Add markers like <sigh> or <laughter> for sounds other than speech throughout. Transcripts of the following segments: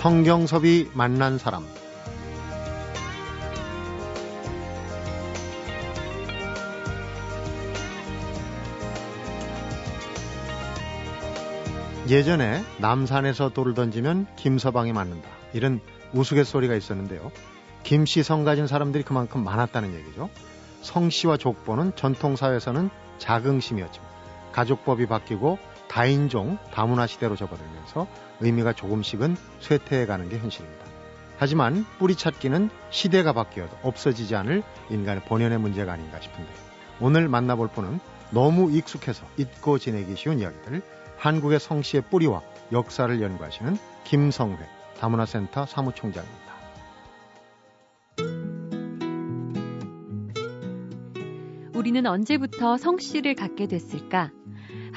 성경섭이 만난 사람 예전에 남산에서 돌을 던지면 김서방이 맞는다. 이런 우스갯소리가 있었는데요. 김씨 성 가진 사람들이 그만큼 많았다는 얘기죠. 성씨와 족보는 전통사회에서는 자긍심이었지만 가족법이 바뀌고 다인종 다문화 시대로 접어들면서 의미가 조금씩은 쇠퇴해가는 게 현실입니다. 하지만 뿌리 찾기는 시대가 바뀌어도 없어지지 않을 인간의 본연의 문제가 아닌가 싶은데 오늘 만나볼 분은 너무 익숙해서 잊고 지내기 쉬운 이야기들 한국의 성씨의 뿌리와 역사를 연구하시는 김성회 다문화센터 사무총장입니다. 우리는 언제부터 성씨를 갖게 됐을까?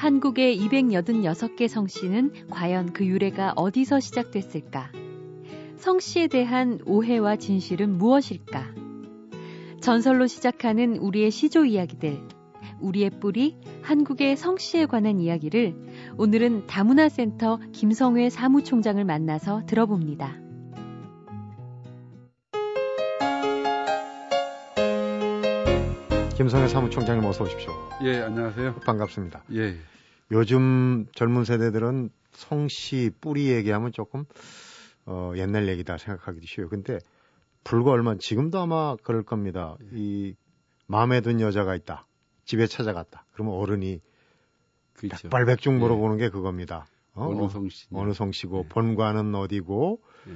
한국의 286개 성씨는 과연 그 유래가 어디서 시작됐을까? 성씨에 대한 오해와 진실은 무엇일까? 전설로 시작하는 우리의 시조 이야기들, 우리의 뿌리, 한국의 성씨에 관한 이야기를 오늘은 다문화 센터 김성회 사무총장을 만나서 들어봅니다. 김성회 사무총장님 어서 오십시오. 예, 안녕하세요. 반갑습니다. 예. 요즘 젊은 세대들은 성씨 뿌리 얘기하면 조금 어, 옛날 얘기다 생각하기도 쉬워요. 근데 불과 얼마 지금도 아마 그럴 겁니다. 이 마음에 든 여자가 있다. 집에 찾아갔다. 그러면 어른이 그렇죠. 백발백중 물어보는 예. 게 그겁니다. 어? 어느 성씨? 어느 성씨고 예. 본관은 어디고 예.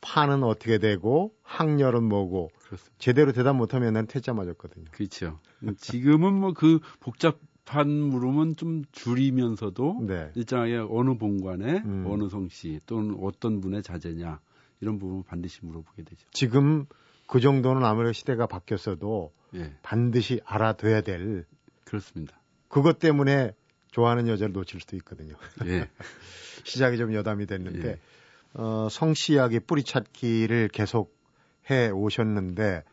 파는 어떻게 되고 학렬은 뭐고 그렇습니다. 제대로 대답 못하면 난 퇴짜 맞았거든요. 그렇죠. 지금은 뭐 그 복잡 한 물음은 좀 줄이면서도 네. 일정하게 어느 본관에 음. 어느 성씨 또는 어떤 분의 자제냐 이런 부분 반드시 물어보게 되죠. 지금 그 정도는 아무래도 시대가 바뀌었어도 예. 반드시 알아둬야 될 그렇습니다. 그것 때문에 좋아하는 여자를 놓칠 수도 있거든요. 예. <laughs> 시작이 좀 여담이 됐는데 예. 어, 성씨 이야기 뿌리찾기를 계속 해 오셨는데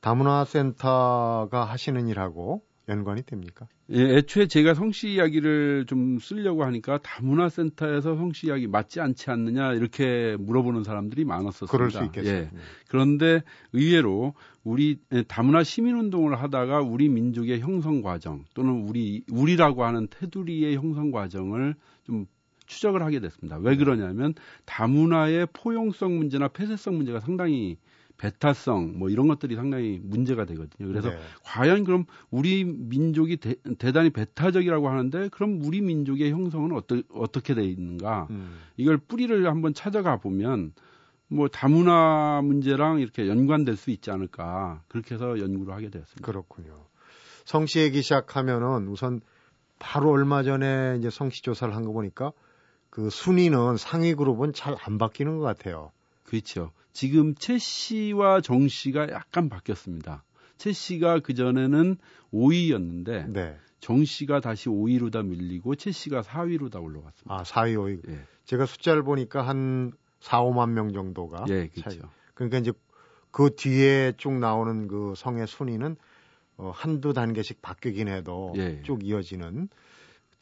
다문화센터가 하시는 일하고 연관이 됩니까? 예, 애초에 제가 성씨 이야기를 좀 쓰려고 하니까 다문화센터에서 성씨 이야기 맞지 않지 않느냐 이렇게 물어보는 사람들이 많았었습니다. 그럴 수 있겠어요. 예. 그런데 의외로 우리 다문화 시민운동을 하다가 우리 민족의 형성 과정 또는 우리 우리라고 하는 테두리의 형성 과정을 좀 추적을 하게 됐습니다. 왜 그러냐면 다문화의 포용성 문제나 폐쇄성 문제가 상당히 배타성 뭐 이런 것들이 상당히 문제가 되거든요. 그래서 네. 과연 그럼 우리 민족이 대, 단히 배타적이라고 하는데 그럼 우리 민족의 형성은 어떠, 어떻게 돼 있는가? 음. 이걸 뿌리를 한번 찾아가 보면 뭐 다문화 문제랑 이렇게 연관될 수 있지 않을까 그렇게 해서 연구를 하게 되었습니다. 그렇군요. 성씨 얘기 시작하면은 우선 바로 얼마 전에 이제 성씨 조사를 한 거 보니까 그 순위는 상위 그룹은 잘 안 바뀌는 것 같아요. 그렇죠. 지금 최 씨와 정 씨가 약간 바뀌었습니다. 최 씨가 그 전에는 5위였는데 네. 정 씨가 다시 5위로 다 밀리고 최 씨가 4위로 다 올라갔습니다. 아, 4위, 5위. 예. 제가 숫자를 보니까 한 4, 5만 명 정도가 예, 그렇죠. 차이. 그러니까 이제 그 뒤에 쭉 나오는 그 성의 순위는 어, 한두 단계씩 바뀌긴 해도 예. 쭉 이어지는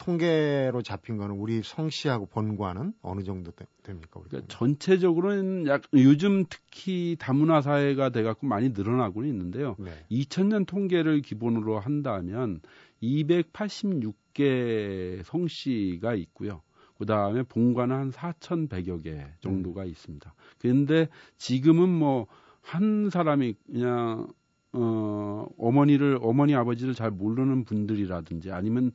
통계로 잡힌 거는 우리 성씨하고 본관은 어느 정도 되, 됩니까? 그러니까 전체적으로는 약 요즘 특히 다문화 사회가 돼갖고 많이 늘어나고는 있는데요. 네. 2000년 통계를 기본으로 한다면 286개 성씨가 있고요. 그 다음에 본관은 한 4,100여 개 정도가 음. 있습니다. 그런데 지금은 뭐 한 사람이 그냥 어 어머니를 어머니 아버지를 잘 모르는 분들이라든지 아니면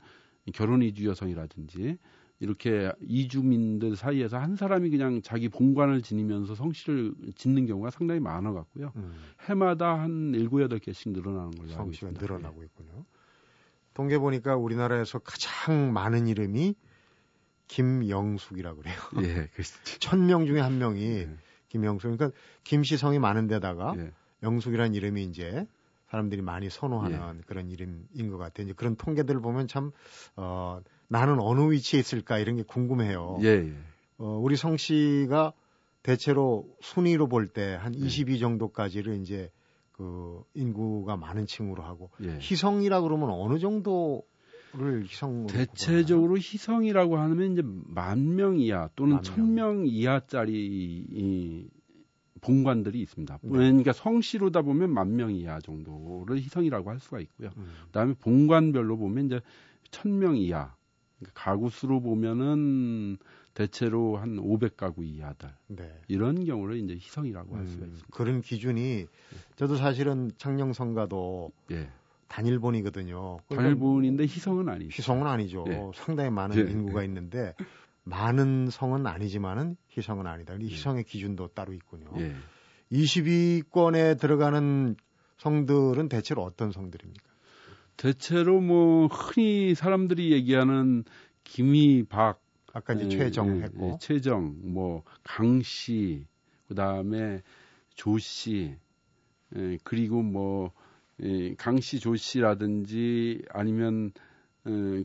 결혼 이주 여성이라든지 이렇게 이주민들 사이에서 한 사람이 그냥 자기 본관을 지니면서 성씨를 짓는 경우가 상당히 많아 갖고요. 음. 해마다 한 일곱 여덟 개씩 늘어나는 걸로 알고 있습니다. 늘어나고 있군요. 통계 보니까 우리나라에서 가장 많은 이름이 김영숙이라고 그래요. <laughs> 예, 천명 중에 한 명이 예. 김영숙. 그러니까 김씨 성이 많은 데다가 예. 영숙이라는 이름이 이제 사람들이 많이 선호하는 예. 그런 이름인 것 같아요. 이제 그런 통계들을 보면 참, 어, 나는 어느 위치에 있을까 이런 게 궁금해요. 예, 예. 어, 우리 성 씨가 대체로 순위로 볼 때 한 22 정도까지를 이제 그 인구가 많은 층으로 하고 예. 희성이라 그러면 어느 정도 희성 대체적으로 희성이라고 하면 이제 만 명 이하 또는 천 명 이하짜리 이 본관들이 있습니다. 네. 그러니까 성씨로다 보면 만 명 이하 정도를 희성이라고 할 수가 있고요. 음. 그다음에 본관별로 보면 이제 천 명 이하 그러니까 가구 수로 보면은 대체로 한 500가구 이하들 네. 이런 경우를 이제 희성이라고 음, 할 수가 음, 있습니다. 그런 기준이 저도 사실은 창녕성가도 예. 단일본이거든요. 그러니까 단일본인데 희성은 아니죠. 희성은 아니죠. 예. 상당히 많은 예. 인구가 있는데 많은 성은 아니지만은 희성은 아니다. 이 예. 희성의 기준도 따로 있군요. 예. 22권에 들어가는 성들은 대체로 어떤 성들입니까? 대체로 뭐 흔히 사람들이 얘기하는 김희 박 아까 이제 예, 최정 예, 했고 예, 최정 뭐 강씨 그다음에 조씨 예, 그리고 뭐 예, 강씨 조씨라든지 아니면 어,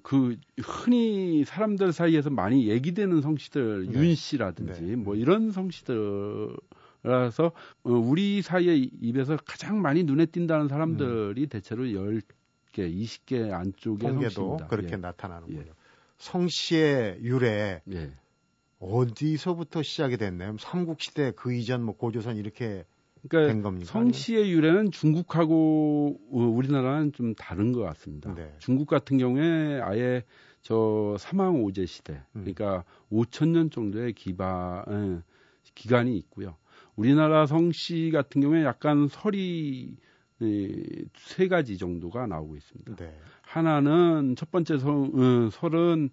그 흔히 사람들 사이에서 많이 얘기되는 성씨들 네. 윤 씨라든지 네. 뭐 이런 성씨들 라서 어, 우리 사이에 입에서 가장 많이 눈에 띈다는 사람들이 음. 대체로 10개, 20개 안쪽에 성씨입니다. 그렇게 예. 나타나는군요. 예. 성씨의 유래 예. 어디서부터 시작이 됐나요? 삼국시대 그 이전 뭐 고조선 이렇게 그러니까 겁니까? 성씨의 유래는 중국하고 우리나라는 좀 다른 것 같습니다. 네. 중국 같은 경우에 아예 저 사망오제 시대, 음. 그러니까 5천 년 정도의 기바 예, 기간이 있고요. 우리나라 성씨 같은 경우에 약간 설이 예, 세 가지 정도가 나오고 있습니다. 네. 하나는 첫 번째 성, 어, 설은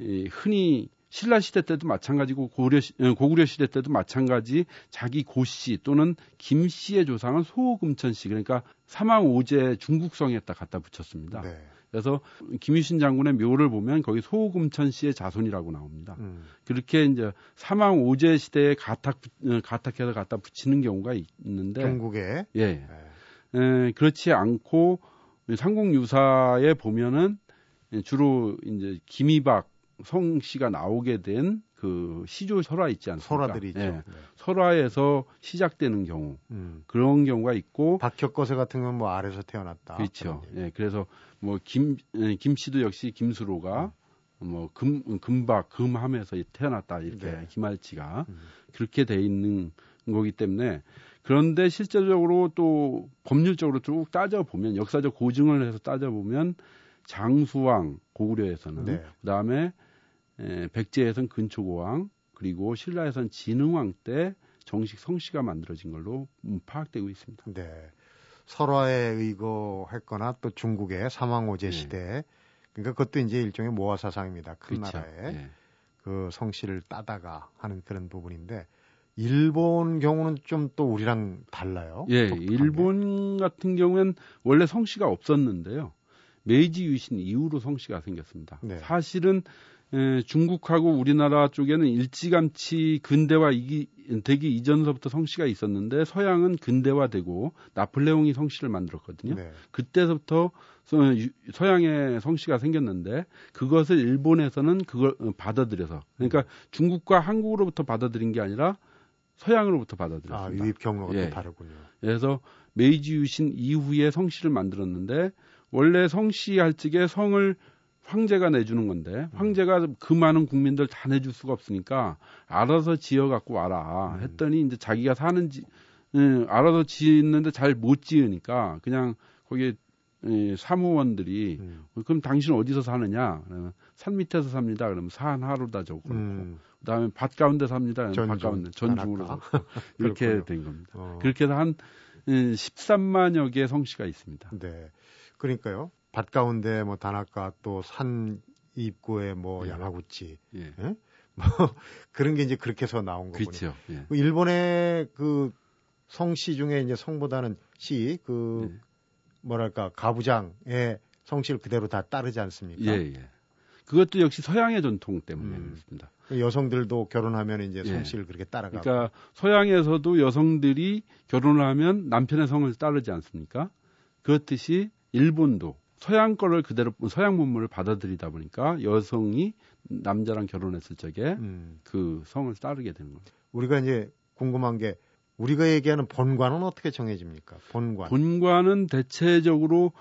예, 흔히 신라 시대 때도 마찬가지고 고려 어, 고구려 시대 때도 마찬가지 자기 고씨 또는 김씨의 조상은 소금천 씨 그러니까 사망 오제 중국성에다 갖다 붙였습니다. 네. 그래서 김유신 장군의 묘를 보면 거기 소금천 씨의 자손이라고 나옵니다. 음. 그렇게 이제 사망 오제 시대에 가탁 어, 가탁해서 갖다 붙이는 경우가 있는데 중국에 예. 네. 에, 그렇지 않고 삼국 유사에 보면은 주로 이제 김이박 성 씨가 나오게 된 그 시조 설화 있지 않습니까? 설화들이 있죠. 예. 네. 설화에서 시작되는 경우 음. 그런 경우가 있고 박혁거세 같은 건 뭐 아래서 태어났다. 그렇죠. 예. 그래서 뭐김 김 씨도 역시 김수로가 음. 뭐금 금박 금함에서 태어났다 이렇게 네. 김할치가 음. 그렇게 돼 있는 거기 때문에 그런데 실제적으로 또 법률적으로 쭉 따져 보면 역사적 고증을 해서 따져 보면 장수왕 고구려에서는 네. 그다음에 에, 백제에선 근초고왕 그리고 신라에선 진흥왕 때 정식 성씨가 만들어진 걸로 음, 파악되고 있습니다. 네. 설화에 의거했거나 또 중국의 사망오제 네. 시대 그러니까 그것도 이제 일종의 모화 사상입니다. 큰 그렇죠. 나라에 네. 그 성씨를 따다가 하는 그런 부분인데 일본 경우는 좀 또 우리랑 달라요. 예, 일본 같은 경우엔 원래 성씨가 없었는데요. 메이지 유신 이후로 성씨가 생겼습니다. 네. 사실은 에, 중국하고 우리나라 쪽에는 일찌감치 근대화 이기, 되기 이전서부터 성씨가 있었는데 서양은 근대화되고 나폴레옹이 성씨를 만들었거든요. 네. 그때서부터 서, 양의 성씨가 생겼는데 그것을 일본에서는 그걸 어, 받아들여서 그러니까 음. 중국과 한국으로부터 받아들인 게 아니라 서양으로부터 받아들였습니다. 아, 유입 경로가 예. 다르군요. 그래서 메이지 유신 이후에 성씨를 만들었는데 원래 성씨 할 적에 성을 황제가 내주는 건데 황제가 그 많은 국민들 다 내줄 수가 없으니까 알아서 지어 갖고 와라 음. 했더니 이제 자기가 사는 지 음, 알아서 짓는데 잘 못 지으니까 그냥 거기에 예, 사무원들이 음. 그럼 당신 어디서 사느냐? 산 밑에서 삽니다. 그러면 산 하루다 적고 음. 그다음에 밭 가운데 삽니다. 전중, 밭 가운데 전중으로 이렇게 <laughs> 된 겁니다. 어. 그렇게 해서 한 13만여 예, 개의 성씨가 있습니다. 네. 그러니까요. 밭 가운데 뭐 다나카 또산 입구에 뭐 예. 야마구치 예. 예? <laughs> 뭐 그런 게 이제 그렇게 해서 나온 거군요. 그렇죠. 예. 그 일본의 그 성씨 중에 이제 성보다는 시그 예. 뭐랄까 가부장의 성씨를 그대로 다 따르지 않습니까? 예, 예. 그것도 역시 서양의 전통 때문에 음. 그렇습니다. 여성들도 결혼하면 이제 예. 성씨를 예. 그렇게 따라가고. 그러니까 서양에서도 여성들이 결혼을 하면 남편의 성을 따르지 않습니까? 그렇듯이 일본도 서양 거를 그대로 서양 문물을 받아들이다 보니까 여성이 남자랑 결혼했을 적에 음. 그 성을 따르게 되는 겁니다. 우리가 이제 궁금한 게 우리가 얘기하는 본관은 어떻게 정해집니까? 본관. 본관은 대체적으로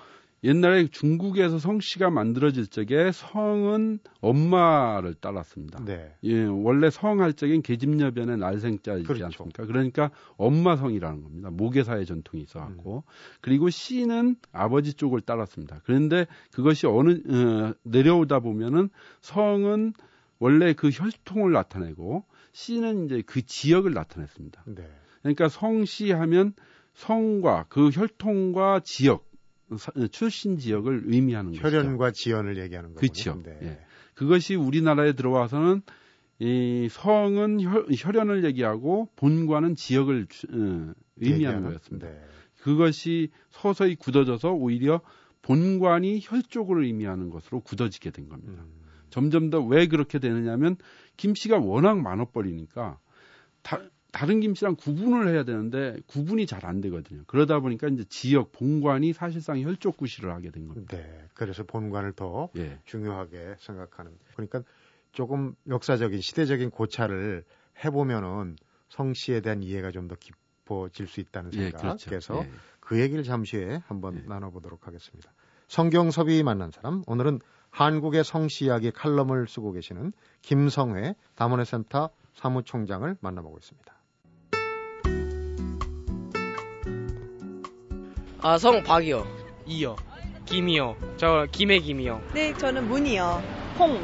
옛날에 중국에서 성씨가 만들어질 적에 성은 엄마를 따랐습니다. 네. 예, 원래 성할 적엔 계집여변의 날생자이지 그렇죠. 않습니까? 그러니까 엄마 성이라는 겁니다. 모계사의 전통이 있어갖고 음. 그리고 씨는 아버지 쪽을 따랐습니다. 그런데 그것이 어느 어, 내려오다 보면은 성은 원래 그 혈통을 나타내고 씨는 이제 그 지역을 나타냈습니다. 네. 그러니까 성씨 하면 성과 그 혈통과 지역 사- 출신 지역을 의미하는 것이죠. 혈연과 지연을 얘기하는 거군요. 그렇죠. 네. 예. 그것이 우리나라에 들어와서는 이 성은 혈, 혈연을 얘기하고 본과는 지역을 주- 어, 의미하는 거였습니다. 네. 그것이 서서히 굳어져서 오히려 본관이 혈족을 의미하는 것으로 굳어지게 된 겁니다. 음. 점점 더 왜 그렇게 되느냐면 김씨가 워낙 많아버리니까 다, 다른 김씨랑 구분을 해야 되는데 구분이 잘 안 되거든요. 그러다 보니까 이제 지역 본관이 사실상 혈족 구실을 하게 된 겁니다. 네. 그래서 본관을 더 예. 중요하게 생각하는. 그러니까 조금 역사적인 시대적인 고찰을 해보면은 성씨에 대한 이해가 좀 더 깊어질 수 있다는 예, 생각. 그렇죠. 예. 그 얘기를 잠시 후에 한번 예. 나눠보도록 하겠습니다. 성경섭이 만난 사람 오늘은 한국의 성씨 이야기 칼럼을 쓰고 계시는 김성회 다문화센터 사무총장을 만나보고 있습니다. 아, 성 박이요. 이요. 김이요. 저 김의 김이요. 네, 저는 문이요. 홍.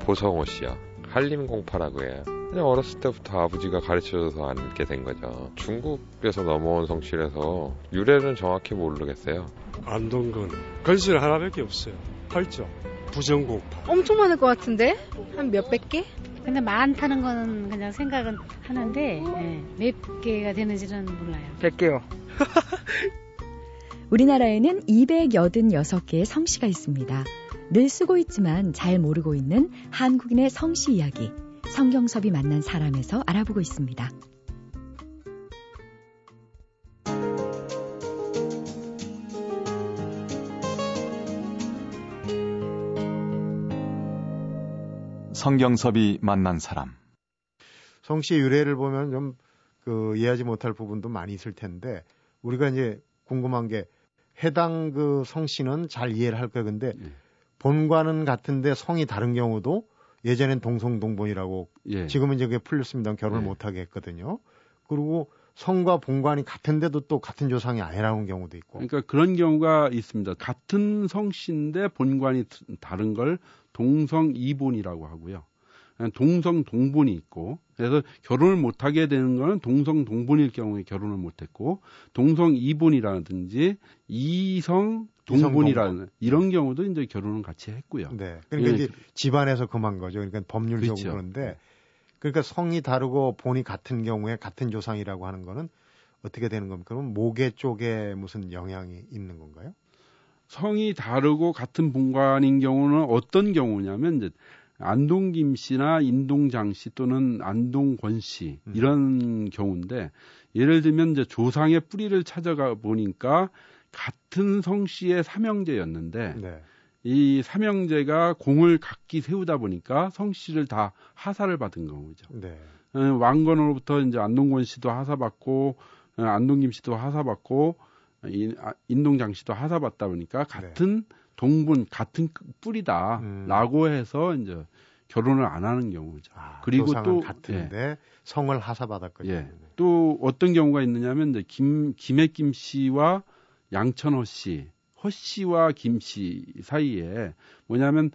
보성호 씨요. 한림공파라고 해요. 그냥 어렸을 때부터 아버지가 가르쳐줘서 알게 된 거죠. 중국에서 넘어온 성씨라서 유래는 정확히 모르겠어요. 안동군 건실 하나밖에 없어요. 팔죠. 부정공파. 엄청 많을 것 같은데? 한 몇백 개? 근데 많다는 거는 그냥 생각은 하는데 예, 몇 개가 되는지는 몰라요. 100개요. <laughs> 우리나라에는 286개의 성씨가 있습니다. 늘 쓰고 있지만 잘 모르고 있는 한국인의 성씨 이야기. 성경섭이 만난 사람에서 알아보고 있습니다. 성경섭이 만난 사람. 성씨 유래를 보면 좀 그 이해하지 못할 부분도 많이 있을 텐데 우리가 이제 궁금한 게 해당 그 성씨는 잘 이해를 할 거예요. 근데 예. 본과는 같은데 성이 다른 경우도 예전엔 동성동본이라고 예. 지금은 이제 그게 풀렸습니다. 결혼을 네. 못하게 했거든요. 그리고 성과 본관이 같은데도 또 같은 조상이 아니라는 경우도 있고. 그러니까 그런 경우가 있습니다. 같은 성씨인데 본관이 다른 걸 동성 이본이라고 하고요. 동성 동본이 있고 그래서 결혼을 못 하게 되는 거는 동성 동본일 경우에 결혼을 못 했고 동성 이본이라든지 이성 동본이라는 동본. 이런 경우도 이제 결혼을 같이 했고요. 네. 그러니까 예. 이제 집안에서 금한 거죠. 그러니까 법률적으로 그렇죠. 그런데 그러니까 성이 다르고 본이 같은 경우에 같은 조상이라고 하는 거는 어떻게 되는 겁니까? 그럼 모계 쪽에 무슨 영향이 있는 건가요? 성이 다르고 같은 본관인 경우는 어떤 경우냐면 이제 안동 김 씨나 인동장 씨 또는 안동권 씨 음. 이런 경우인데 예를 들면 이제 조상의 뿌리를 찾아가 보니까 같은 성씨의 삼형제였는데 네. 이 삼형제가 공을 각기 세우다 보니까 성씨를 다 하사를 받은 경우죠. 네. 어, 왕건으로부터 이제 안동권 씨도 하사받고 어, 안동김 씨도 하사받고 어, 인- 아, 인동장 씨도 하사받다 보니까 같은 동분 같은 끄- 뿌리다라고 해서 이제 결혼을 안 하는 경우죠. 아, 그리고 또 같은데 성을 하사받았거든요. 예. 또 어떤 경우가 있느냐면 이제 김 김혜김 씨와 양천허 씨, 허 씨와 김 씨 사이에 뭐냐면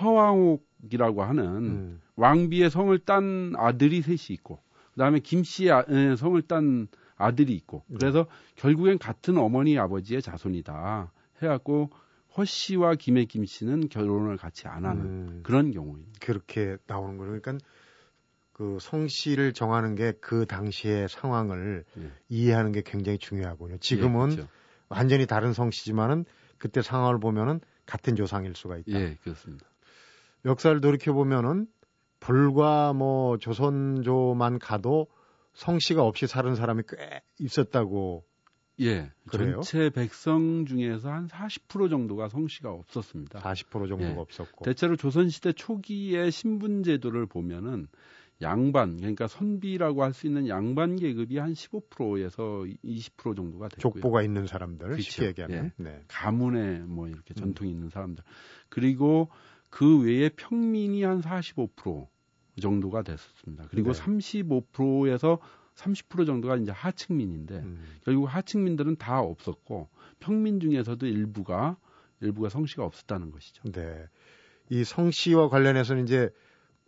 허왕옥이라고 하는 음. 왕비의 성을 딴 아들이 셋이 있고 그다음에 김 씨의 아- 에, 성을 딴 아들이 있고 네. 그래서 결국엔 같은 어머니 아버지의 자손이다 해갖고 허 씨와 김해 김 씨는 결혼을 같이 안 하는 음. 그런 경우입니다. 그렇게 나오는 거예요. 그러니까 그 성씨를 정하는 게 그 당시의 상황을 예. 이해하는 게 굉장히 중요하고요. 지금은 예, 그렇죠. 완전히 다른 성씨지만은 그때 상황을 보면은 같은 조상일 수가 있다. 예, 그렇습니다. 역사를 돌이켜 보면은 불과 뭐 조선조만 가도 성씨가 없이 사는 사람이 꽤 있었다고 예, 그래요? 전체 백성 중에서 한 40% 정도가 성씨가 없었습니다. 40% 정도가 예. 없었고. 대체로 조선시대 초기의 신분 제도를 보면은 양반 그러니까 선비라고 할 수 있는 양반 계급이 한 15%에서 20% 정도가 됐고요. 족보가 있는 사람들 그렇죠. 쉽게 얘기하면. 예. 네. 가문에 뭐 이렇게 전통이 있는 사람들. 그리고 그 외에 평민이 한 45% 정도가 됐었습니다. 그리고 네. 35%에서 30% 정도가 이제 하층민인데 음. 결국 하층민들은 다 없었고 평민 중에서도 일부가 일부가 성씨가 없었다는 것이죠. 네. 이 성씨와 관련해서는 이제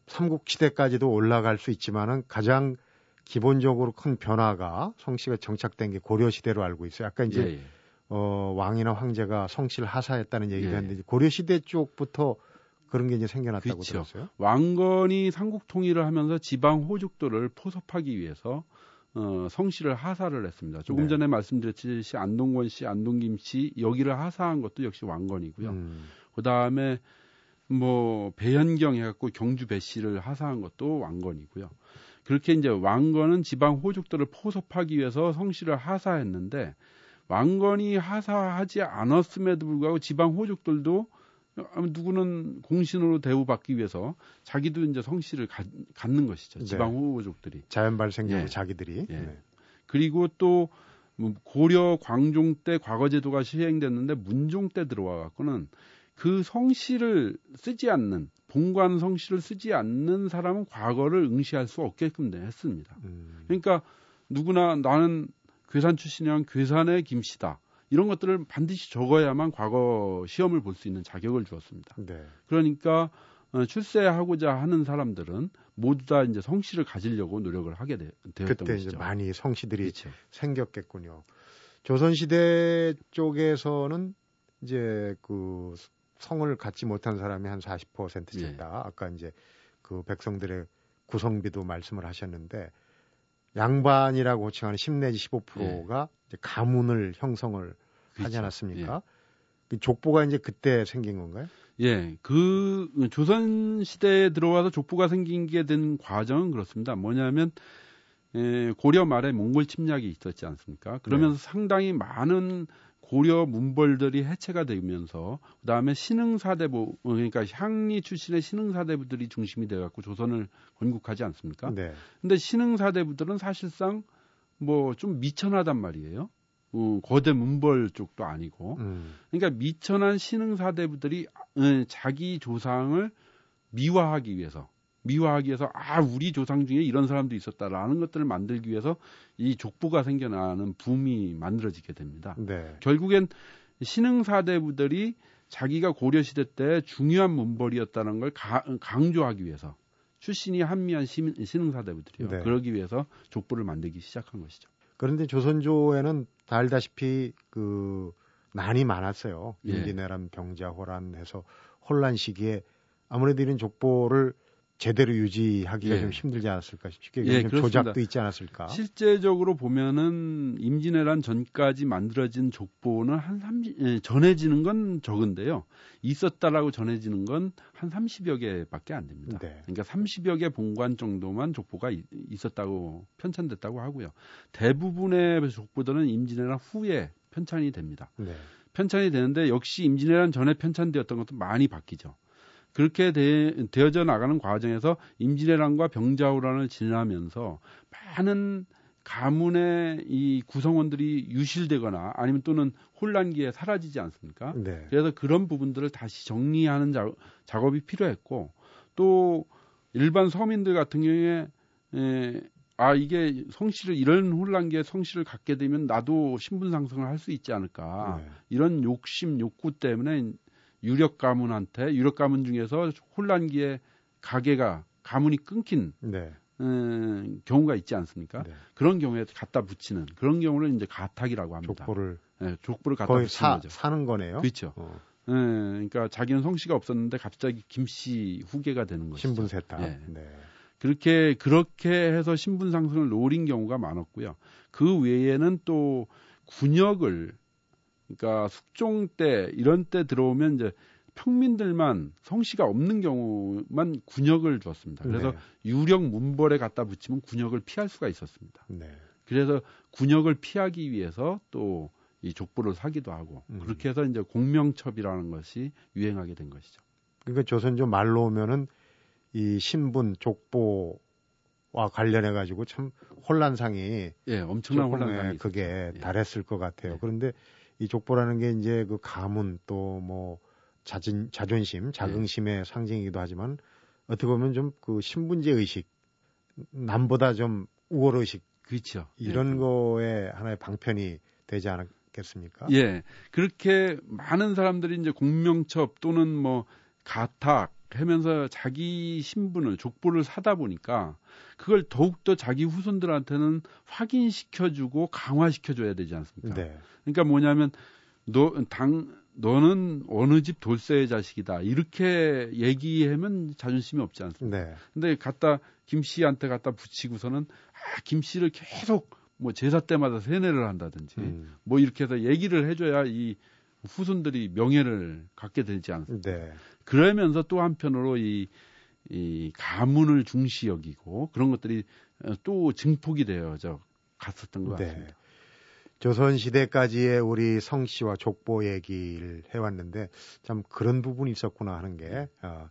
삼국 시대까지도 올라갈 수 있지만은 가장 기본적으로 큰 변화가 성씨가 정착된 게 고려 시대로 알고 있어요. 아까 이제 예, 예. 어, 왕이나 황제가 성씨를 하사했다는 얘기도 예. 했는데 고려 시대 쪽부터 그런 게 이제 생겨났다고 그렇죠. 들었어요. 왕건이 삼국 통일을 하면서 지방 호족들을 포섭하기 위해서 어, 성씨를 하사를 했습니다. 조금 네. 전에 말씀드렸듯이 안동권 씨, 안동김 씨 여기를 하사한 것도 역시 왕건이고요. 음. 그 다음에 뭐 배현경 해갖고 경주 배 씨를 하사한 것도 왕건이고요. 그렇게 이제 왕건은 지방 호족들을 포섭하기 위해서 성씨를 하사했는데 왕건이 하사하지 않았음에도 불구하고 지방 호족들도 누구는 공신으로 대우받기 위해서 자기도 이제 성씨를 가, 갖는 것이죠. 지방 네. 호족들이. 자연 발생적으로 예. 자기들이. 예. 네. 그리고 또뭐 고려 광종 때 과거제도가 시행됐는데 문종 때 들어와 갖고는 그 성씨를 쓰지 않는 본관 성씨를 쓰지 않는 사람은 과거를 응시할 수 없게끔 돼- 했습니다. 음. 그러니까 누구나 나는 괴산 출신이랑 괴산의 김씨다. 이런 것들을 반드시 적어야만 과거 시험을 볼 수 있는 자격을 주었습니다. 네. 그러니까 어, 출세하고자 하는 사람들은 모두 다 이제 성씨를 가지려고 노력을 하게 되, 었던 그때 것이죠. 이제 많이 성씨들이 그렇죠. 생겼겠군요. 조선 시대 쪽에서는 이제 그 성을 갖지 못한 사람이 한 40% 예. 된다. 아까 이제 그 백성들의 구성비도 말씀을 하셨는데 양반이라고 호칭하는 10 내지 15%가 이제 가문을 형성을 하지 예. 그렇죠. 않았습니까? 그 족보가 이제 그때 생긴 건가요? 예, 그 조선 시대에 들어와서 족보가 생긴 게 된 과정은 그렇습니다. 뭐냐면 에, 고려 말에 몽골 침략이 있었지 않습니까? 그러면서 네. 상당히 많은 고려 문벌들이 해체가 되면서 그다음에 신흥사대부 그러니까 향리 출신의 신흥사대부들이 중심이 돼 갖고 조선을 건국하지 않습니까? 네. 근데 신흥사대부들은 사실상 뭐 좀 미천하단 말이에요. 어, 거대 문벌 쪽도 아니고. 음. 그러니까 미천한 신흥사대부들이 에, 자기 조상을 미화하기 위해서 미화하기 위해서 아 우리 조상 중에 이런 사람도 있었다라는 것들을 만들기 위해서 이 족보가 생겨나는 붐이 만들어지게 됩니다. 네. 결국엔 신흥 사대부들이 자기가 고려 시대 때 중요한 문벌이었다는 걸 가- 강조하기 위해서 출신이 한미한 시민, 신흥 사대부들이요. 네. 그러기 위해서 족보를 만들기 시작한 것이죠. 그런데 조선조에는 다 알다시피 그 난이 많았어요. 예. 임진왜란 병자호란 해서 혼란 시기에 아무래도 이런 족보를 제대로 유지하기가 예. 좀 힘들지 않았을까 쉽게 예. 조작도 있지 않았을까? 실제적으로 보면은 임진왜란 전까지 만들어진 족보는 한 30, 예, 전해지는 건 적은데요. 있었다라고 전해지는 건 한 30여 개밖에 안 됩니다. 네. 그러니까 30여 개 본관 정도만 족보가 이- 있었다고 편찬됐다고 하고요. 대부분의 족보들은 임진왜란 후에 편찬이 됩니다. 네. 편찬이 되는데 역시 임진왜란 전에 편찬되었던 것도 많이 바뀌죠. 그렇게 되, 어져 나가는 과정에서 임진왜란과 병자호란을 지나면서 많은 가문의 이 구성원들이 유실되거나 아니면 또는 혼란기에 사라지지 않습니까? 네. 그래서 그런 부분들을 다시 정리하는 자, 작업이 필요했고 또 일반 서민들 같은 경우에 에, 아 이게 성씨를 이런 혼란기에 성씨를 갖게 되면 나도 신분 상승을 할 수 있지 않을까 네. 이런 욕심 욕구 때문에 유력 가문한테 유력 가문 중에서 혼란기에 가게가 가문이 끊긴 네. 음, 경우가 있지 않습니까? 네. 그런 경우에 갖다 붙이는 그런 경우를 이제 가탁이라고 합니다. 족보를 예, 족보를 갖다 거의 붙이는 사, 거죠. 사는 거네요. 그렇죠. 어, 예, 그러니까 자기는 성씨가 없었는데 갑자기 김씨 후계가 되는 것이죠. 신분 세탁. 예. 네. 그렇게 그렇게 해서 신분 상승을 노린 경우가 많았고요. 그 외에는 또 군역을 그러니까 숙종 때 이런 때 들어오면 이제 평민들만 성씨가 없는 경우만 군역을 줬습니다. 그래서 네. 유력 문벌에 갖다 붙이면 군역을 피할 수가 있었습니다. 네. 그래서 군역을 피하기 위해서 또 이 족보를 사기도 하고 음. 그렇게 해서 이제 공명첩이라는 것이 유행하게 된 것이죠. 그러니까 조선조 말로 오면은 이 신분 족보 와 관련해 가지고 참 혼란상이 예, 엄청난 혼란상이 예, 그게 예. 달했을 것 같아요. 예. 그런데 이 족보라는 게 이제 그 가문 또 뭐 자진 자존심, 자긍심의 상징이기도 하지만 어떻게 보면 좀 그 신분제 의식 남보다 좀 우월 의식 그렇죠. 이런 예. 거에 하나의 방편이 되지 않았겠습니까? 예. 그렇게 많은 사람들이 이제 공명첩 또는 뭐 가탁 하면서 자기 신분을 족보를 사다 보니까 그걸 더욱더 자기 후손들한테는 확인시켜주고 강화시켜줘야 되지 않습니까? 네. 그러니까 뭐냐면 너 당 너는 어느 집 돌쇠의 자식이다 이렇게 얘기하면 자존심이 없지 않습니까? 네. 근데 갖다 김 씨한테 갖다 붙이고서는 아, 김 씨를 계속 뭐 제사 때마다 세뇌를 한다든지 음. 뭐 이렇게 해서 얘기를 해줘야 이 후손들이 명예를 갖게 되지 않습니까? 네. 그러면서 또 한편으로 이, 이 가문을 중시 여기고 그런 것들이 어, 또 증폭이 되어져 갔었던 것 네. 같습니다. 조선 시대까지의 우리 성씨와 족보 얘기를 해왔는데 참 그런 부분이 있었구나 하는 게 어,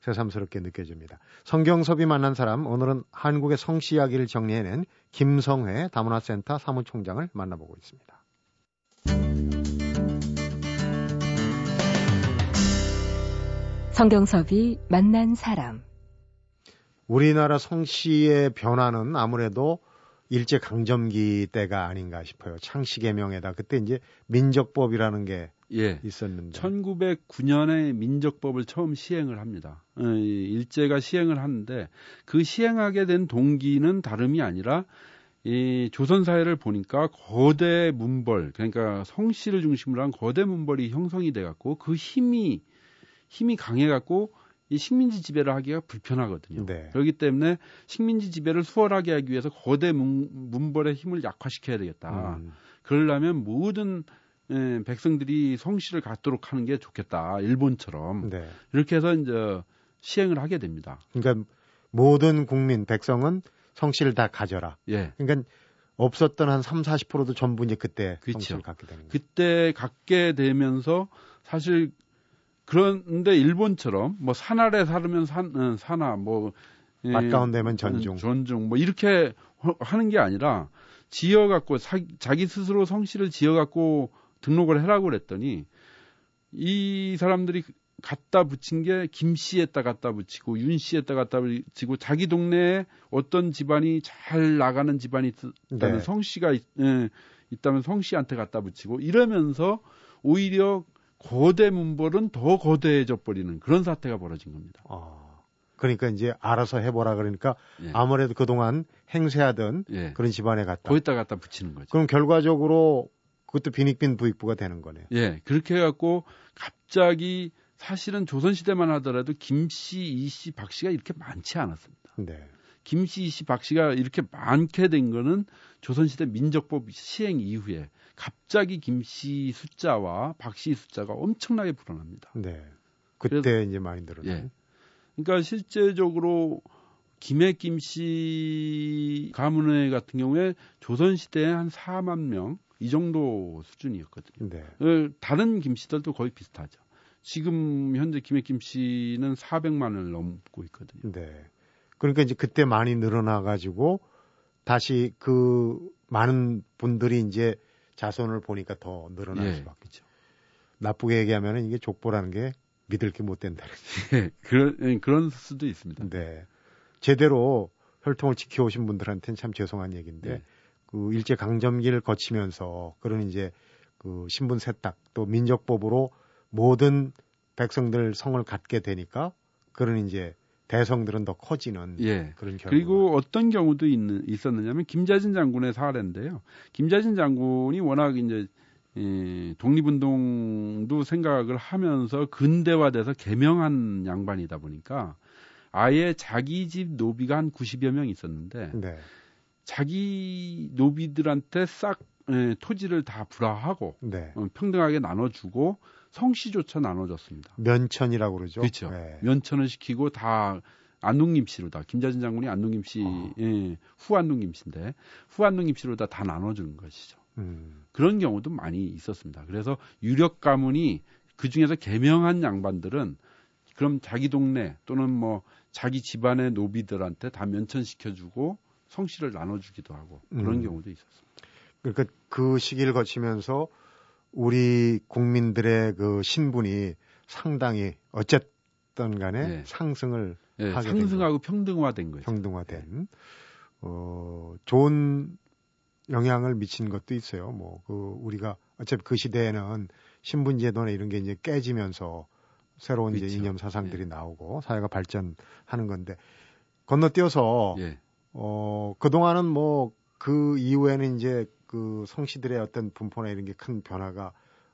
새삼스럽게 느껴집니다. 성경섭이 만난 사람 오늘은 한국의 성씨 이야기를 정리해낸 김성회 다문화센터 사무총장을 만나보고 있습니다. 성경섭이 만난 사람. 우리나라 성씨의 변화는 아무래도 일제 강점기 때가 아닌가 싶어요. 창씨 개명에다 그때 이제 민족법이라는 게 예. 있었는데 1909년에 민족법을 처음 시행을 합니다. 어, 이 일제가 시행을 하는데 그 시행하게 된 동기는 다름이 아니라 이 조선 사회를 보니까 거대 문벌 그러니까 성씨를 중심으로 한 거대 문벌이 형성이 돼 갖고 그 힘이 힘이 강해 갖고 이 식민지 지배를 하기가 불편하거든요. 네. 그렇기 때문에 식민지 지배를 수월하게 하기 위해서 거대 문, 문벌의 힘을 약화시켜야 되겠다. 음, 그러려면 모든 예, 백성들이 성씨를 갖도록 하는 게 좋겠다. 일본처럼. 네. 이렇게 해서 이제 시행을 하게 됩니다. 그러니까 모든 국민 백성은 성씨를 다 가져라. 예. 그러니까 없었던 한 3, 40%도 전부 이제 그때 그쵸. 성씨를 갖게 되는 거예요. 그때 갖게 되면서 사실 그런데 일본처럼 뭐 산아래 살으면 산, 어, 산하 뭐 예, 맞가운데면 전중. 전중 뭐 이렇게 허- 하는 게 아니라 지어 갖고 자기 스스로 성씨를 지어 갖고 등록을 해라고 그랬더니 이 사람들이 갖다 붙인 게 김씨에다 갖다 붙이고 윤씨에다 갖다 붙이고 자기 동네에 어떤 집안이 잘 나가는 집안이 있- 있다면 네. 성씨가 있, 예, 있다면 성씨한테 갖다 붙이고 이러면서 오히려 거대 문벌은 더 거대해져 버리는 그런 사태가 벌어진 겁니다. 어, 그러니까 이제 알아서 해보라 그러니까 예. 아무래도 그동안 행세하던 예. 그런 집안에 갔다. 거기다 갖다 붙이는 거죠. 그럼 결과적으로 그것도 빈익빈 부익부가 되는 거네요. 예, 그렇게 해갖고 갑자기 사실은 조선시대만 하더라도 김 씨, 이 씨, 박 씨가 이렇게 많지 않았습니다. 네. 김씨, 이씨, 박씨가 이렇게 많게 된 거는 조선시대 민족법 시행 이후에 갑자기 김씨 숫자와 박씨 숫자가 엄청나게 불어납니다. 네. 그때 이제 많이 늘어나요. 예. 그러니까 실제적으로 김해 김씨 가문회 같은 경우에 조선시대에 한 4만 명 이 정도 수준이었거든요. 네. 어, 다른 김씨들도 거의 비슷하죠. 지금 현재 김해 김씨는 400만을 넘고 있거든요. 네. 그러니까 이제 그때 많이 늘어나 가지고 다시 그 많은 분들이 이제 자손을 보니까 더 늘어날 예, 수밖에. 그렇죠. 나쁘게 얘기하면은 이게 족보라는 게 믿을 게 못 된다. 예, 그런 예, 그런 수도 있습니다. 네. 제대로 혈통을 지켜오신 분들한테는 참 죄송한 얘기인데 네. 그 일제 강점기를 거치면서 그런 이제 그 신분 세탁 또 민족법으로 모든 백성들 성을 갖게 되니까 그런 이제 대성들은 더 커지는 예. 그런 결과. 그리고 어떤 경우도 있는, 있었느냐면 김자진 장군의 사례인데요. 김자진 장군이 워낙 이제 예, 독립운동도 생각을 하면서 근대화돼서 개명한 양반이다 보니까 아예 자기 집 노비가 한 90여 명 있었는데 네. 자기 노비들한테 싹 예, 토지를 다 불화하고 네. 어, 평등하게 나눠주고 성씨조차 나눠줬습니다. 면천이라고 그러죠. 그렇죠. 네. 면천을 시키고 다 안동김 씨로 다 김자진 장군이 안동김 씨 어. 예, 후안동김 씨인데 후안동김 씨로 다다 나눠주는 것이죠. 음. 그런 경우도 많이 있었습니다. 그래서 유력 가문이 그 중에서 개명한 양반들은 그럼 자기 동네 또는 뭐 자기 집안의 노비들한테 다 면천시켜주고 성씨를 나눠주기도 하고 그런 음. 경우도 있었습니다. 그러니까 그 시기를 거치면서 우리 국민들의 그 신분이 상당히 어쨌든 간에 네. 상승을 예, 하게 된 상승하고 평등화된 거죠. 평등화된 어 좋은 영향을 미친 것도 있어요. 뭐 그 우리가 어차피 그 시대에는 신분 제도나 이런 게 이제 깨지면서 새로운 이제 그렇죠. 이념 사상들이 나오고 사회가 발전하는 건데 건너뛰어서 예. 어 그동안은 뭐 그 이후에는 이제 그 성씨들의 어떤 분포나 이런 게 큰 변화가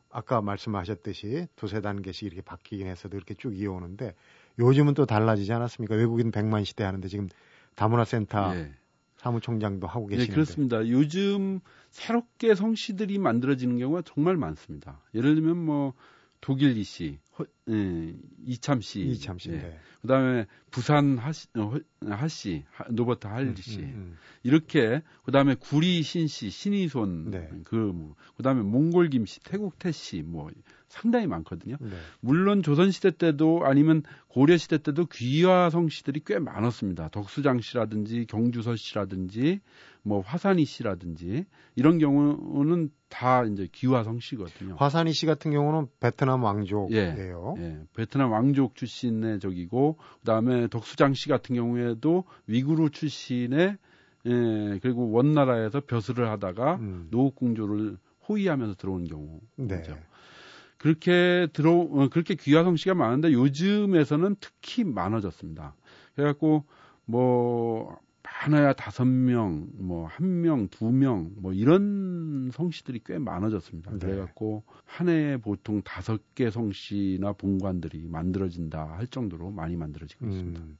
아까 말씀하셨듯이 두세 단계씩 이렇게 바뀌긴 했어도 이렇게 쭉 이어오는데 요즘은 또 달라지지 않았습니까? 외국인 100만 시대 하는데 지금 다문화 센터 예. 사무총장도 하고 네, 계시는데 그렇습니다. 요즘 새롭게 성씨들이 만들어지는 경우가 정말 많습니다. 예를 들면 뭐 독일 이씨, 허- 예, 이참 씨, 이참 씨. 예. 네. 그다음에 부산 하씨, 어, 허- 하씨, 하- 로버트 할리 씨, 음, 음, 이렇게 그다음에 구리 신 씨, 신의손, 네. 그 뭐, 그다음에 몽골 김씨, 태국 태씨, 뭐 상당히 많거든요. 음. 네. 물론 조선시대 때도 아니면 고려시대 때도 귀화 성씨들이 꽤 많았습니다. 덕수장 씨라든지 경주서 씨라든지 뭐 화산이 씨라든지 이런 경우는 다 이제 귀화 성씨거든요. 화산이 씨 같은 경우는 베트남 왕족이에요. 예, 베트남 왕족 출신의 적이고 그다음에 덕수장 씨 같은 경우에도 위구르 출신의 예, 그리고 원나라에서 벼슬을 하다가 음. 노국공조를 호위하면서 들어온 경우죠. 네. 그렇게 들어 어, 그렇게 귀화 성 씨가 많은데 요즘에서는 특히 많아졌습니다. 그래갖고 뭐 많아야 다섯 명, 뭐 한 명, 두 명, 뭐 이런 성씨들이 꽤 많아졌습니다. 네. 그래갖고 한 해에 보통 다섯 개 성씨나 본관들이 만들어진다 할 정도로 많이 만들어지고 있습니다. 음,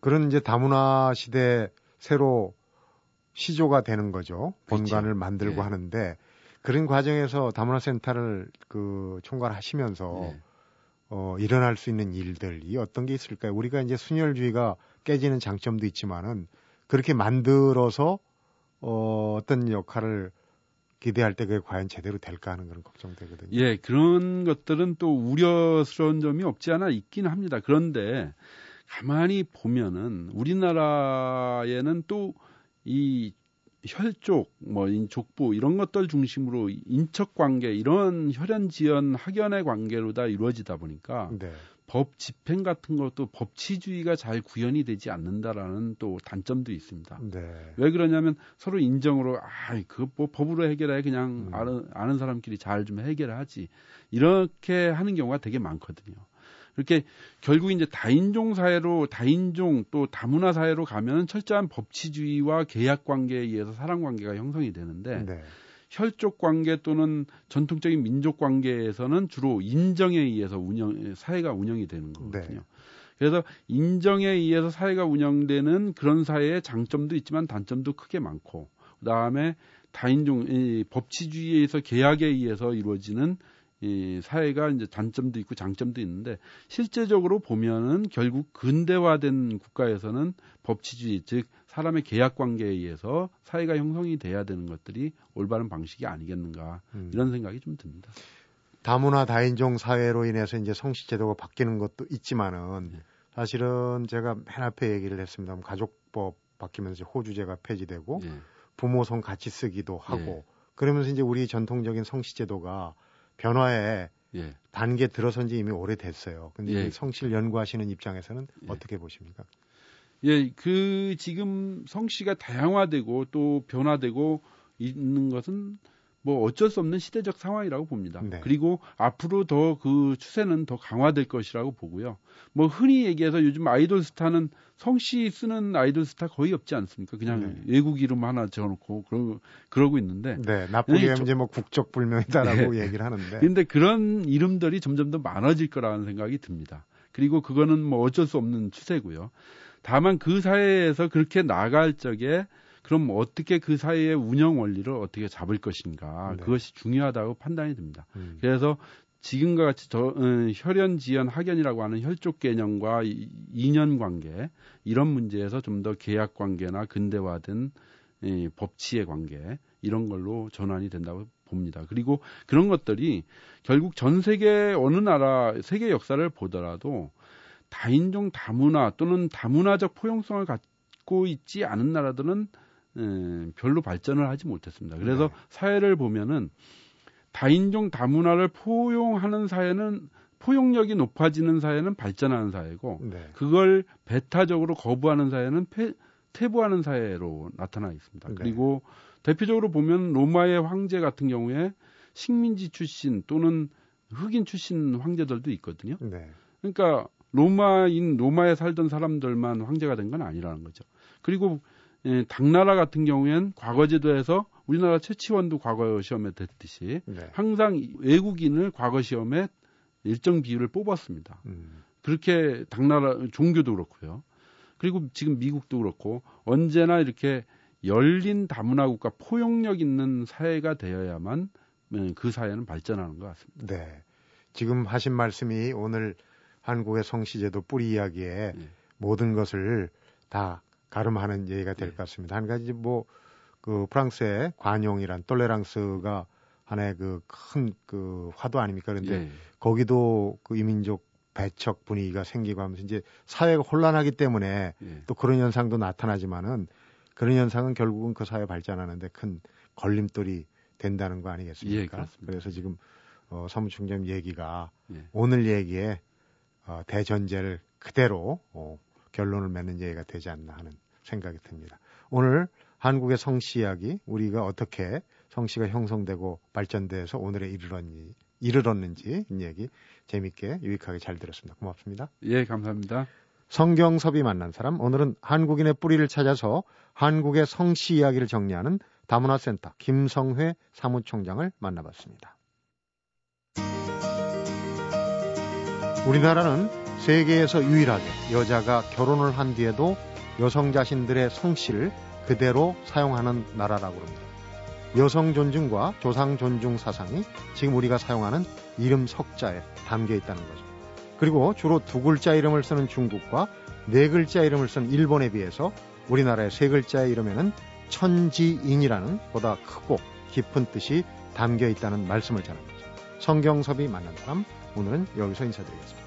그런 이제 다문화 시대 새로 시조가 되는 거죠. 본관을 그렇죠. 만들고 예. 하는데 그런 과정에서 다문화 센터를 그 총괄하시면서 예. 어, 일어날 수 있는 일들이 어떤 게 있을까요? 우리가 이제 순혈주의가 깨지는 장점도 있지만은 그렇게 만들어서 어, 어떤 역할을 기대할 때 그게 과연 제대로 될까 하는 그런 걱정되거든요. 예, 그런 것들은 또 우려스러운 점이 없지 않아 있긴 합니다. 그런데 가만히 보면은 우리나라에는 또 이 혈족, 뭐이 족보 이런 것들 중심으로 인척 관계 이런 혈연 지연 학연의 관계로 다 이루어지다 보니까 네. 법 집행 같은 것도 법치주의가 잘 구현이 되지 않는다라는 또 단점도 있습니다. 네. 왜 그러냐면 서로 인정으로 아, 그뭐 법으로 해결해 그냥 음. 아는, 아는 사람끼리 잘 좀 해결하지 이렇게 하는 경우가 되게 많거든요. 이렇게 결국 이제 다인종 사회로 다인종 또 다문화 사회로 가면 철저한 법치주의와 계약 관계에 의해서 사람 관계가 형성이 되는데 네. 혈족 관계 또는 전통적인 민족 관계에서는 주로 인정에 의해서 운영 사회가 운영이 되는 거거든요. 네. 그래서 인정에 의해서 사회가 운영되는 그런 사회의 장점도 있지만 단점도 크게 많고 그다음에 다인종 이 법치주의에서 계약에 의해서 이루어지는 이 사회가 이제 단점도 있고 장점도 있는데 실제적으로 보면은 결국 근대화된 국가에서는 법치주의 즉 사람의 계약 관계에 의해서 사회가 형성이 돼야 되는 것들이 올바른 방식이 아니겠는가 음. 이런 생각이 좀 듭니다. 다문화 다인종 사회로 인해서 이제 성씨 제도가 바뀌는 것도 있지만은 네. 사실은 제가 맨 앞에 얘기를 했습니다. 가족법 바뀌면서 호주제가 폐지되고 예. 부모 성 같이 쓰기도 하고 예. 그러면서 이제 우리 전통적인 성씨 제도가 변화에 예. 단계 들어선 지 이미 오래됐어요. 근데 예. 이 성씨를 연구하시는 입장에서는 예. 어떻게 보십니까? 예, 그 지금 성씨가 다양화되고 또 변화되고 있는 것은 뭐 어쩔 수 없는 시대적 상황이라고 봅니다. 네. 그리고 앞으로 더 그 추세는 더 강화될 것이라고 보고요. 뭐 흔히 얘기해서 요즘 아이돌 스타는 성씨 쓰는 아이돌 스타 거의 없지 않습니까? 그냥 네. 외국 이름 하나 적어놓고 그러고 그러고 있는데. 네, 나쁘게 네, 하면 저- 이제 뭐 국적 불명이다라고 네. 얘기를 하는데 근데 그런 이름들이 점점 더 많아질 거라는 생각이 듭니다. 그리고 그거는 뭐 어쩔 수 없는 추세고요. 다만 그 사회에서 그렇게 나갈 적에 그럼 어떻게 그 사회의 운영 원리를 어떻게 잡을 것인가 네. 그것이 중요하다고 판단이 듭니다. 음. 그래서 지금과 같이 저, 어, 혈연, 지연, 학연이라고 하는 혈족 개념과 이- 인연 관계 이런 문제에서 좀 더 계약 관계나 근대화된 이 법치의 관계 이런 걸로 전환이 된다고 봅니다. 그리고 그런 것들이 결국 전 세계 어느 나라 세계 역사를 보더라도 다인종 다문화 또는 다문화적 포용성을 갖고 있지 않은 나라들은 에, 별로 발전을 하지 못했습니다. 그래서 네. 사회를 보면은 다인종 다문화를 포용하는 사회는 포용력이 높아지는 사회는 발전하는 사회고 네. 그걸 배타적으로 거부하는 사회는 폐, 퇴보하는 사회로 나타나 있습니다. 네. 그리고 대표적으로 보면 로마의 황제 같은 경우에 식민지 출신 또는 흑인 출신 황제들도 있거든요. 네. 그러니까 로마인 로마에 살던 사람들만 황제가 된 건 아니라는 거죠. 그리고 예, 당나라 같은 경우엔 과거 제도에서 우리나라 최치원도 과거 시험에 됐듯이 네. 항상 외국인을 과거 시험에 일정 비율을 뽑았습니다. 음. 그렇게 당나라 종교도 그렇고요. 그리고 지금 미국도 그렇고 언제나 이렇게 열린 다문화 국가 포용력 있는 사회가 되어야만 예, 그 사회는 발전하는 것 같습니다. 네. 지금 하신 말씀이 오늘 한국의 성시제도 뿌리 이야기에 네. 모든 것을 다 가름하는 얘기가 될것 네. 같습니다. 한 가지 뭐 그 프랑스의 관용이란 똘레랑스가 하나의 그 큰그 그 화두 아닙니까? 그런데 네. 거기도 그 이민족 배척 분위기가 생기고 하면서 이제 사회가 혼란하기 때문에 네. 또 그런 현상도 나타나지만은 그런 현상은 결국은 그 사회 발전하는데 큰 걸림돌이 된다는 거 아니겠습니까? 예, 그래서 지금 어, 사무총장 얘기가 예. 오늘 얘기에 어, 대전제를 그대로 어, 결론을 맺는 얘기가 되지 않나 하는 생각이 듭니다. 오늘 한국의 성씨 이야기 우리가 어떻게 성씨가 형성되고 발전돼서 오늘에 이르렀니, 이르렀는지 이 얘기 재밌게 유익하게 잘 들었습니다. 고맙습니다. 예, 감사합니다. 성경섭이 만난 사람 오늘은 한국인의 뿌리를 찾아서 한국의 성씨 이야기를 정리하는 다문화센터 김성회 사무총장을 만나봤습니다. 우리나라는 세계에서 유일하게 여자가 결혼을 한 뒤에도 여성 자신들의 성씨를 그대로 사용하는 나라라고 합니다. 여성 존중과 조상 존중 사상이 지금 우리가 사용하는 이름 석자에 담겨 있다는 거죠. 그리고 주로 두 글자 이름을 쓰는 중국과 네 글자 이름을 쓰는 일본에 비해서 우리나라의 세 글자의 이름에는 천지인이라는 보다 크고 깊은 뜻이 담겨 있다는 말씀을 전합니다. 성경섭이 만난 사람 오늘은 여기서 인사드리겠습니다.